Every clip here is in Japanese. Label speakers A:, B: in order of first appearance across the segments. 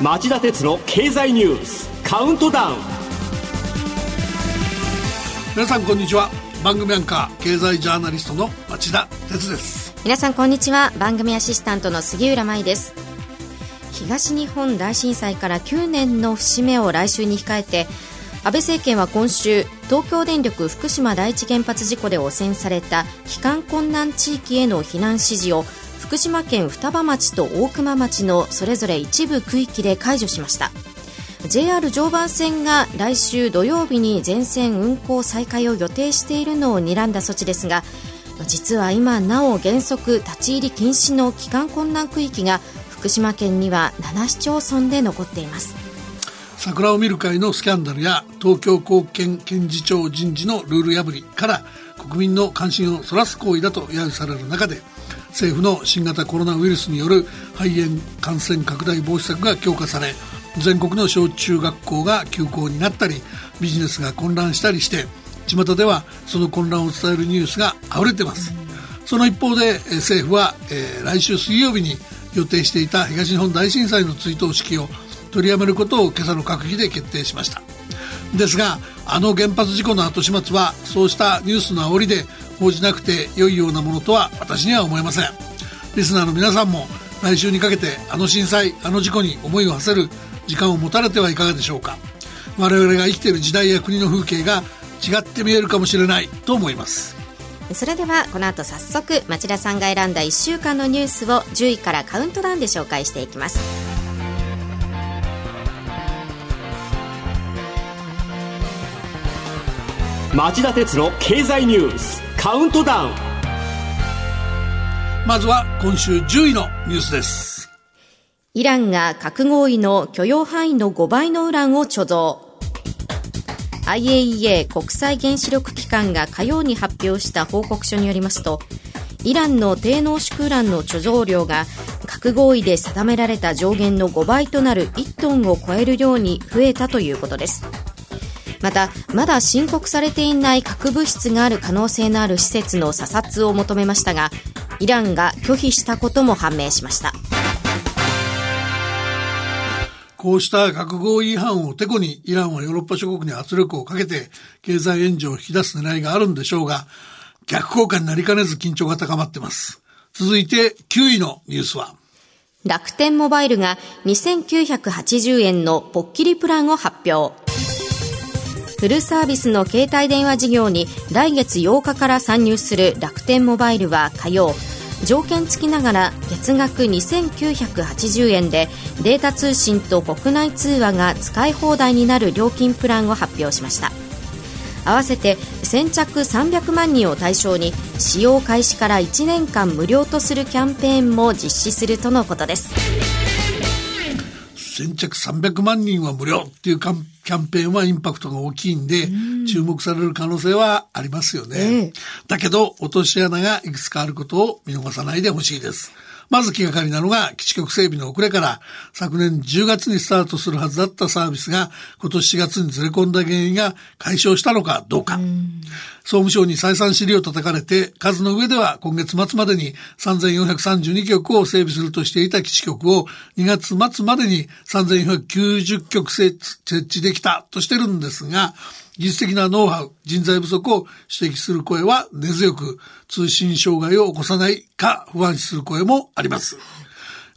A: 町田鉄の経済ニュースカウントダウン。
B: 皆さんこんにちは。番組アンカー経済ジャーナリストの町田鉄です。
C: 皆さんこんにちは。番組アシスタントの杉浦舞です。東日本大震災から9年の節目を来週に控えて安倍政権は今週東京電力福島第一原発事故で汚染された帰還困難地域への避難指示を福島県双葉町と大熊町のそれぞれ一部区域で解除しました。JR 常磐線が来週土曜日に全線運行再開を予定しているのを睨んだ措置ですが実は今なお原則立ち入り禁止の帰還困難区域が福島県には7市町村で残っています。
B: 桜を見る会のスキャンダルや東京高検検事長人事のルール破りから国民の関心をそらす行為だと揶揄される中で政府の新型コロナウイルスによる肺炎感染拡大防止策が強化され全国の小中学校が休校になったりビジネスが混乱したりして巷ではその混乱を伝えるニュースが溢れてます。その一方で政府は、えー、来週水曜日に予定していた東日本大震災の追悼式を取りやめることを今朝の閣議で決定しました。ですがあの原発事故の後始末はそうしたニュースの煽りで報じなくて良いようなものとは私には思えません。リスナーの皆さんも来週にかけてあの震災あの事故に思いを馳せる時間を持たれてはいかがでしょうか。我々が生きている時代や国の風景が違って見えるかもしれないと思います。
C: それではこの後早速町田さんが選んだ1週間のニュースを10位からカウントダウンで紹介していきます。
A: 町田鉄の経済ニュースカウントダウン。
B: まずは今週10位のニュースです。
C: イランが核合意の許容範囲の5倍のウランを貯蔵。IAEA 国際原子力機関が火曜に発表した報告書によりますとイランの低濃縮ウランの貯蔵量が核合意で定められた上限の5倍となる1トンを超える量に増えたということですまたまだ申告されていない核物質がある可能性のある施設の査察を求めましたがイランが拒否したことも判明しました。
B: こうした核合意違反をてこにイランはヨーロッパ諸国に圧力をかけて経済援助を引き出す狙いがあるんでしょうが逆効果になりかねず緊張が高まっています。続いて9位のニュースは。
C: 楽天モバイルが2980円のポッキリプランを発表フルサービスの携帯電話事業に来月8日から参入する楽天モバイルは火曜。条件付きながら月額2980円でデータ通信と国内通話が使い放題になる料金プランを発表しました。合わせて先着300万人を対象に使用開始から1年間無料とするキャンペーンも実施するとのことです。
B: 先着300万人は無料っていうキャンペーンはインパクトが大きいんで、注目される可能性はありますよね。ええ、だけど、落とし穴がいくつかあることを見逃さないでほしいです。まず気がかりなのが基地局整備の遅れから昨年10月にスタートするはずだったサービスが今年4月にずれ込んだ原因が解消したのかどうか。総務省に再三資料を叩かれて数の上では今月末までに3432局を整備するとしていた基地局を2月末までに3490局設置できたとしてるんですが技術的なノウハウ、人材不足を指摘する声は根強く、通信障害を起こさないか不安視する声もあります。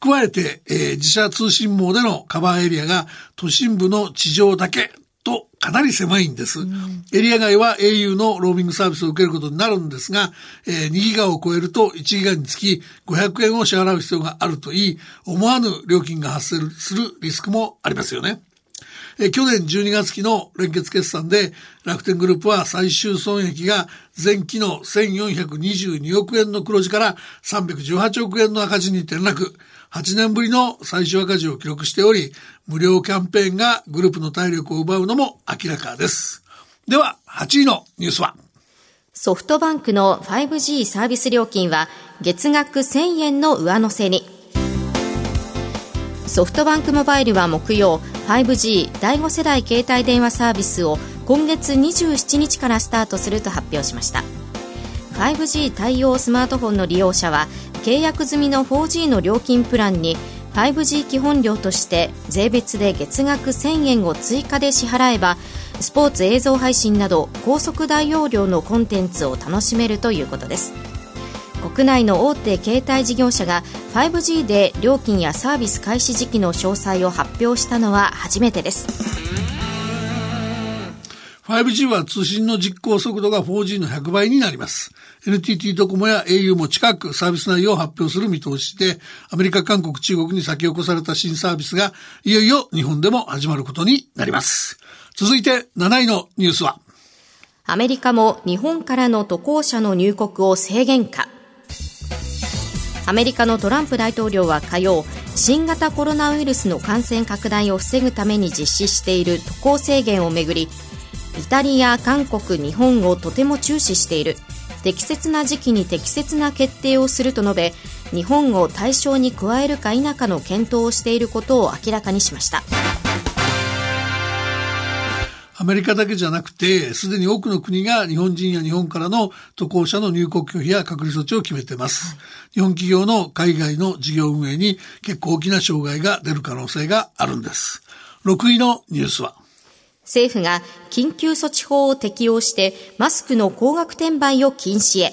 B: 加えて、えー、自社通信網でのカバーエリアが都心部の地上だけとかなり狭いんです。うん、エリア外は au のローミングサービスを受けることになるんですが、えー、2ギガを超えると1ギガにつき500円を支払う必要があるといい、思わぬ料金が発生するリスクもありますよね。え去年12月期の連結決算で楽天グループは最終損益が前期の1422億円の黒字から318億円の赤字に転落。8年ぶりの最終赤字を記録しており、無料キャンペーンがグループの体力を奪うのも明らかです。では、8位のニュースは
C: ソフトバンクの 5G サービス料金は月額1000円の上乗せに。ソフトバンクモバイルは木曜 5G 第5世代携帯電話サービスを今月27日からスタートすると発表しました。5G 対応スマートフォンの利用者は契約済みの 4G の料金プランに 5G 基本料として税別で月額1000円を追加で支払えばスポーツ映像配信など高速大容量のコンテンツを楽しめるということです。国内の大手携帯事業者が 5G で料金やサービス開始時期の詳細を発表したのは初めてです
B: 5G は通信の実行速度が 4G の100倍になります。NTT ドコモや au も近くサービス内容を発表する見通しで、アメリカ、韓国、中国に先を越された新サービスが、いよいよ日本でも始まることになります。続いて7位のニュースは、
C: アメリカも日本からの渡航者の入国を制限か。アメリカのトランプ大統領は火曜、新型コロナウイルスの感染拡大を防ぐために実施している渡航制限をめぐり、イタリア、韓国、日本をとても注視している。適切な時期に適切な決定をすると述べ日本を対象に加えるか否かの検討をしていることを明らかにしました。
B: アメリカだけじゃなくて、すでに多くの国が日本人や日本からの渡航者の入国拒否や隔離措置を決めています。日本企業の海外の事業運営に結構大きな障害が出る可能性があるんです。6位のニュースは
C: 政府が緊急措置法を適用してマスクの高額転売を禁止へ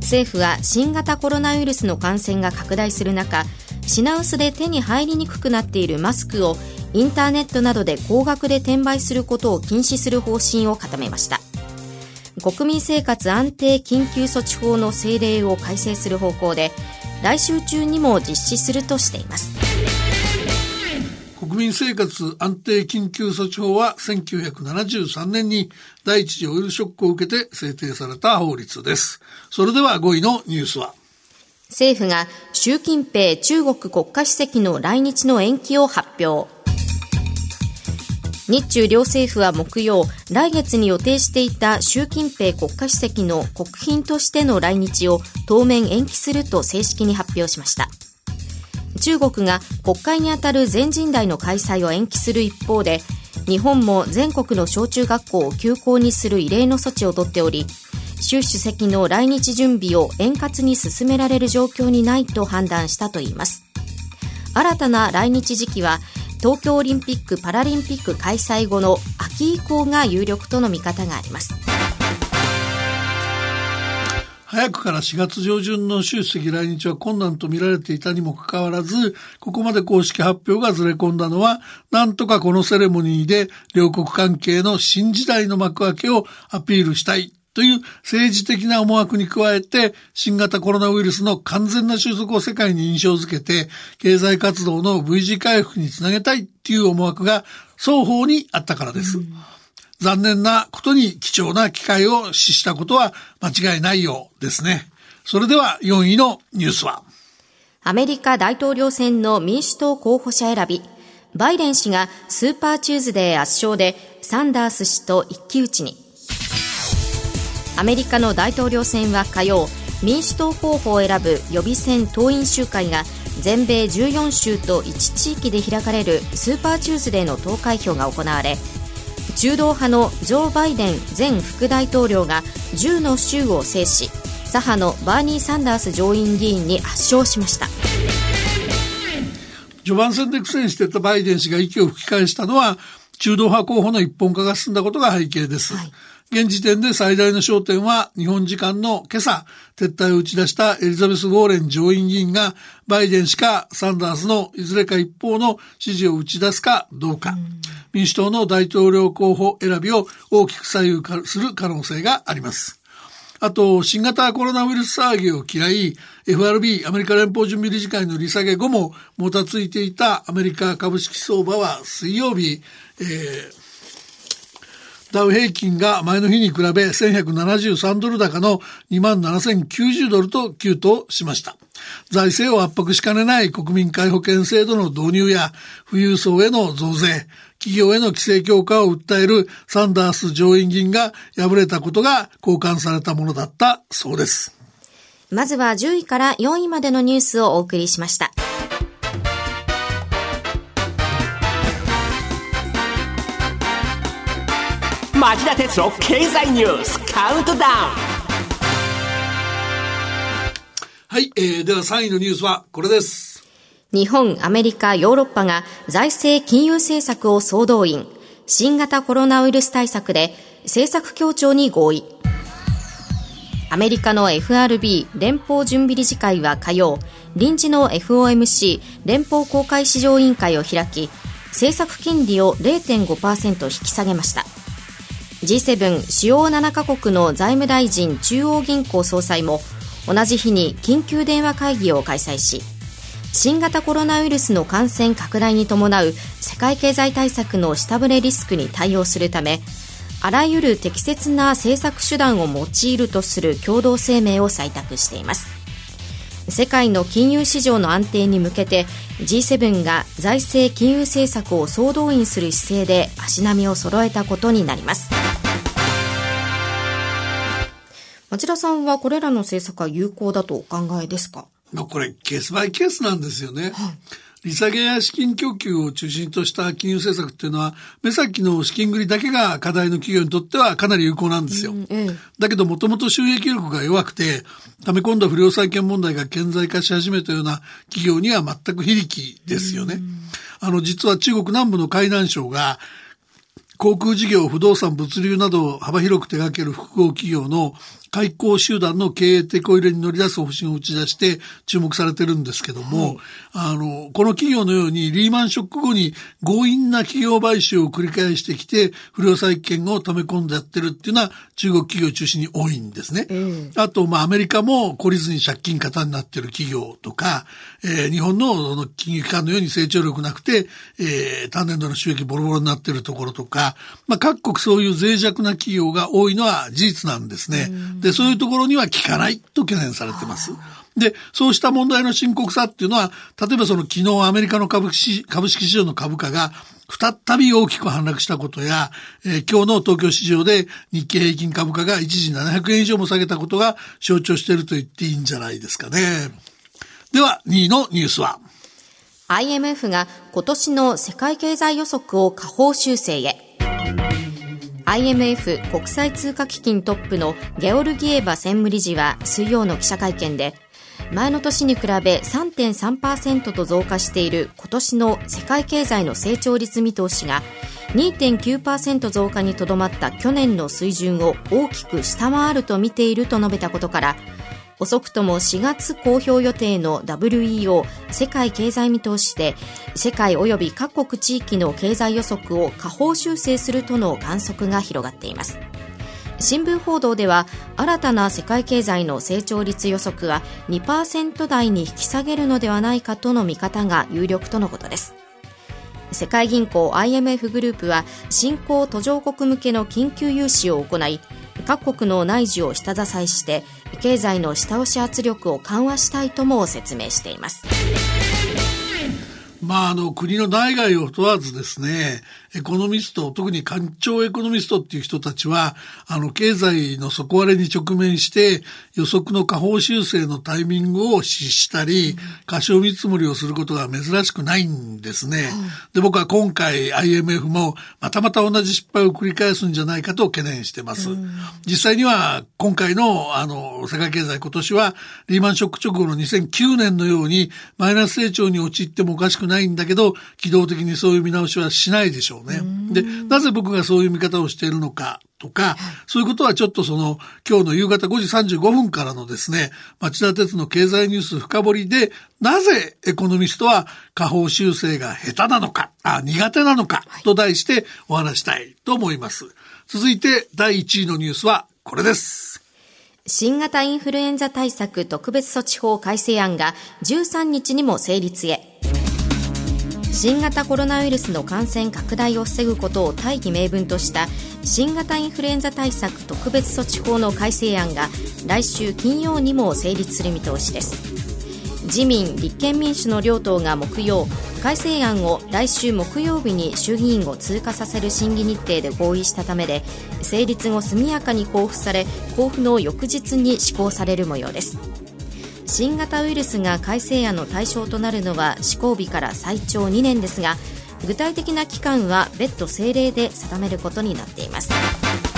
C: 政府は新型コロナウイルスの感染が拡大する中品薄で手に入りにくくなっているマスクをインターネットなどで高額で転売することを禁止する方針を固めました国民生活安定緊急措置法の政令を改正する方向で来週中にも実施するとしています
B: 国民生活安定緊急措置法は1973年に第一次オイルショックを受けて制定された法律です。それでは5位のニュースは
C: 政府が習近平中国国家主席の来日の延期を発表。日中両政府は木曜、来月に予定していた習近平国家主席の国賓としての来日を当面延期すると正式に発表しました。中国が国会にあたる全人代の開催を延期する一方で日本も全国の小中学校を休校にする異例の措置をとっており習主席の来日準備を円滑に進められる状況にないと判断したといいます新たな来日時期は東京オリンピック・パラリンピック開催後の秋以降が有力との見方があります。
B: 早くから4月上旬の習主席来日は困難と見られていたにもかかわらず、ここまで公式発表がずれ込んだのは、なんとかこのセレモニーで両国関係の新時代の幕開けをアピールしたい。という政治的な思惑に加えて、新型コロナウイルスの完全な収束を世界に印象づけて、経済活動の V 字回復につなげたいっていう思惑が双方にあったからです。うん残念なことに貴重な機会を死したことは間違いないようですね。それでは4位のニュースは
C: アメリカ大統領選の民主党候補者選び、バイデン氏がスーパーチューズデー圧勝でサンダース氏と一騎打ちに。アメリカの大統領選は火曜、民主党候補を選ぶ予備選党員集会が全米14州と1地域で開かれるスーパーチューズデーの投開票が行われ中道派のジョー・バイデン前副大統領が10の州を制し左派のバーニー・サンダース上院議員に圧勝しました。
B: 序盤戦で苦戦していたバイデン氏が息を吹き返したのは中道派候補の一本化が進んだことが背景です、はい現時点で最大の焦点は日本時間の今朝撤退を打ち出したエリザベス・ウォーレン上院議員がバイデン氏かサンダースのいずれか一方の支持を打ち出すかどうか。民主党の大統領候補選びを大きく左右する可能性があります。あと、新型コロナウイルス騒ぎを嫌い、FRB、アメリカ連邦準備理事会の利下げ後ももたついていたアメリカ株式相場は水曜日、えー、ダウ平均が前の日に比べ1173ドル高の27,090ドルと急騰しました。財政を圧迫しかねない国民皆保険制度の導入や富裕層への増税、企業への規制強化を訴えるサンダース上院議員が敗れたことが交換されたものだったそうです。
C: まずは10位から4位までのニュースをお送りしました。
A: 町田鉄の経済ニュースカウントダウン
B: はい、えー、では3位のニュースはこれです。
C: 日本、アメリカ、ヨーロッパが財政金融政策を総動員。新型コロナウイルス対策で政策協調に合意。アメリカの FRB 連邦準備理事会は火曜、臨時の FOMC 連邦公開市場委員会を開き、政策金利を0.5%引き下げました。G7 主要7カ国の財務大臣中央銀行総裁も同じ日に緊急電話会議を開催し、新型コロナウイルスの感染拡大に伴う世界経済対策の下振れリスクに対応するため、あらゆる適切な政策手段を用いるとする共同声明を採択しています。世界の金融市場の安定に向けて G7 が財政金融政策を総動員する姿勢で足並みを揃えたことになります。町田さんはこれらの政策は有効だとお考えですか？
B: まあこれケースバイケースなんですよね。利下げや資金供給を中心とした金融政策っていうのは、目先の資金繰りだけが課題の企業にとってはかなり有効なんですよ。
C: ええ
B: だけどもともと収益力が弱くて、溜め込んだ不良債権問題が顕在化し始めたような企業には全く非力ですよね。あの、実は中国南部の海南省が、航空事業、不動産、物流などを幅広く手掛ける複合企業の開口集団の経営テコ入れに乗り出す方針を打ち出して注目されてるんですけども、あの、この企業のようにリーマンショック後に強引な企業買収を繰り返してきて、不良債権を溜め込んでやってるっていうのは中国企業を中心に多いんですね。あと、まあ、アメリカも孤立に借金過多になってる企業とか、えー日本のその金融機関のように成長力なくて、えー単年度の収益ボロボロになってるところとか、まあ、各国そういう脆弱な企業が多いのは事実なんですね。で、そういうところには効かないと懸念されてます。で、そうした問題の深刻さっていうのは、例えばその昨日アメリカの株式株式市場の株価が再び大きく反落したことや、えー今日の東京市場で日経平均株価が一時700円以上も下げたことが象徴していると言っていいんじゃないですかね。では、2位のニュースは。
C: IMF が今年の世界経済予測を下方修正へ IMF 国際通貨基金トップのゲオルギエーバ専務理事は水曜の記者会見で前の年に比べ3.3%と増加している今年の世界経済の成長率見通しが2.9%増加にとどまった去年の水準を大きく下回ると見ていると述べたことから遅くとも4月公表予定の WEO 世界経済見通しで世界及び各国地域の経済予測を下方修正するとの観測が広がっています。新聞報道では新たな世界経済の成長率予測は2%台に引き下げるのではないかとの見方が有力とのことです。世界銀行 IMF グループは新興途上国向けの緊急融資を行い各国の内需を下支えして経済の下押し圧力を緩和したいとも説明しています。
B: まあ、あの、国の内外を問わずですね、エコノミスト、特に官庁エコノミストっていう人たちは、あの、経済の底割れに直面して、予測の下方修正のタイミングを失したり、過小見積もりをすることが珍しくないんですね。で、僕は今回 IMF も、またまた同じ失敗を繰り返すんじゃないかと懸念してます。実際には、今回の、あの、世界経済今年は、リーマンショック直後の2009年のように、マイナス成長に陥ってもおかしくないんだけど、機動的にそういう見直しはしないでしょうね。で、なぜ僕がそういう見方をしているのかとか、そういうことはちょっとその、今日の夕方5時35分からのですね、町田鉄の経済ニュース深掘りで、なぜエコノミストは下方修正が下手なのか、あ、苦手なのか、と題してお話したいと思います。続いて第1位のニュースはこれです。
C: 新型インフルエンザ対策特別措置法改正案が13日にも成立へ新型コロナウイルスの感染拡大を防ぐことを大義名分とした新型インフルエンザ対策特別措置法の改正案が来週金曜にも成立する見通しです。自民、立憲民主の両党が木曜改正案を来週木曜日に衆議院を通過させる審議日程で合意したためで成立後速やかに交付され交付の翌日に施行される模様です。新型ウイルスが改正案の対象となるのは施行日から最長2年ですが具体的な期間は別途政令で定めることになっています。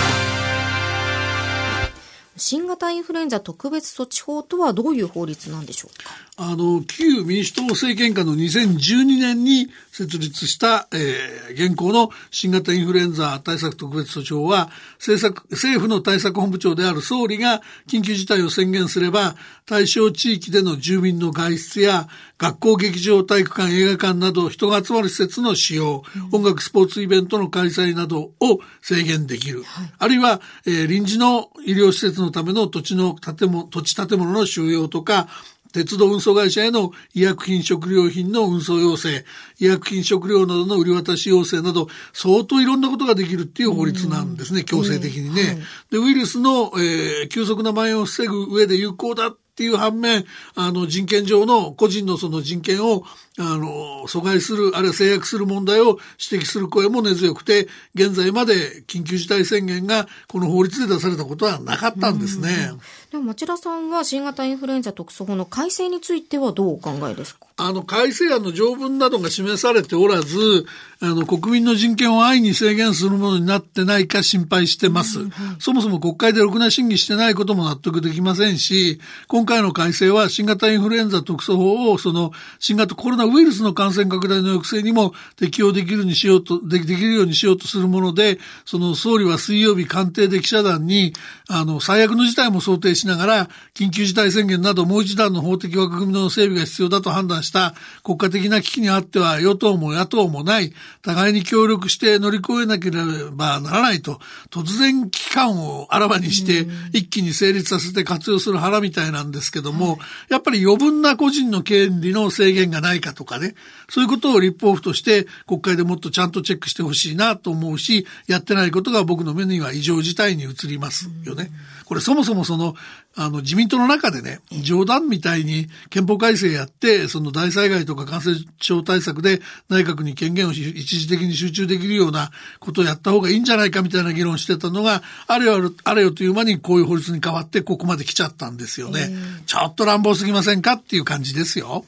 C: 新型インフルエンザ特別措置法とはどういう法律なんでしょうか？
B: あの、旧民主党政権下の2012年に設立した、えー、現行の新型インフルエンザ対策特別措置法は、政策、政府の対策本部長である総理が緊急事態を宣言すれば、対象地域での住民の外出や、学校、劇場、体育館、映画館など人が集まる施設の使用、うん、音楽、スポーツイベントの開催などを制限できる。はい、あるいは、えー、臨時の医療施設のための土地の建物、土地建物の収容とか、鉄道運送会社への医薬品食料品の運送要請、医薬品食料などの売り渡し要請など、相当いろんなことができるっていう法律なんですね、強制的にね。はい、で、ウイルスの、えー、急速な蔓延を防ぐ上で有効だっていう反面、あの、人権上の個人のその人権を、あの、阻害する、あるいは制約する問題を指摘する声も根強くて、現在まで緊急事態宣言がこの法律で出されたことはなかったんですね。
C: でも町田さんは新型インフルエンザ特措法の改正についてはどうお考えですか？
B: あの、改正案の条文などが示されておらず、あの、国民の人権を安易に制限するものになってないか心配してます。そもそも国会でろくな審議してないことも納得できませんし、今回の改正は新型インフルエンザ特措法を、その、新型コロナウイルスの感染拡大の抑制にも適用できるにしようと、でできるようにしようとするもので、その総理は水曜日官邸で記者団に、あの、最悪の事態も想定しながら、緊急事態宣言などもう一段の法的枠組みの整備が必要だと判断した国家的な危機にあっては与党も野党もない、互いに協力して乗り越えなければならないと、突然危機感をあらわにして一気に成立させて活用する腹みたいなんですけども、やっぱり余分な個人の権利の制限がないかとかね、そういうことを立法府として国会でもっとちゃんとチェックしてほしいなと思うし、やってないことが僕の目には異常事態に移りますよね。これそもそもそのあの、自民党の中でね、冗談みたいに憲法改正やって、その大災害とか感染症対策で内閣に権限を一時的に集中できるようなことをやった方がいいんじゃないかみたいな議論してたのが、あれよあれよという間にこういう法律に変わってここまで来ちゃったんですよね。ちょっと乱暴すぎませんかっていう感じですよ。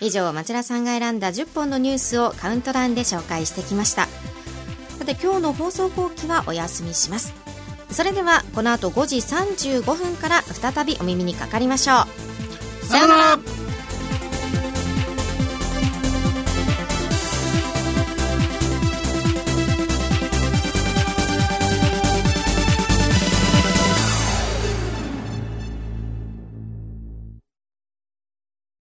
C: 以上、町田さんが選んだ10本のニュースをカウントダウンで紹介してきました。さて、今日の放送後期はお休みします。それではこの後5時35分から再びお耳にかかりましょう
B: さよなら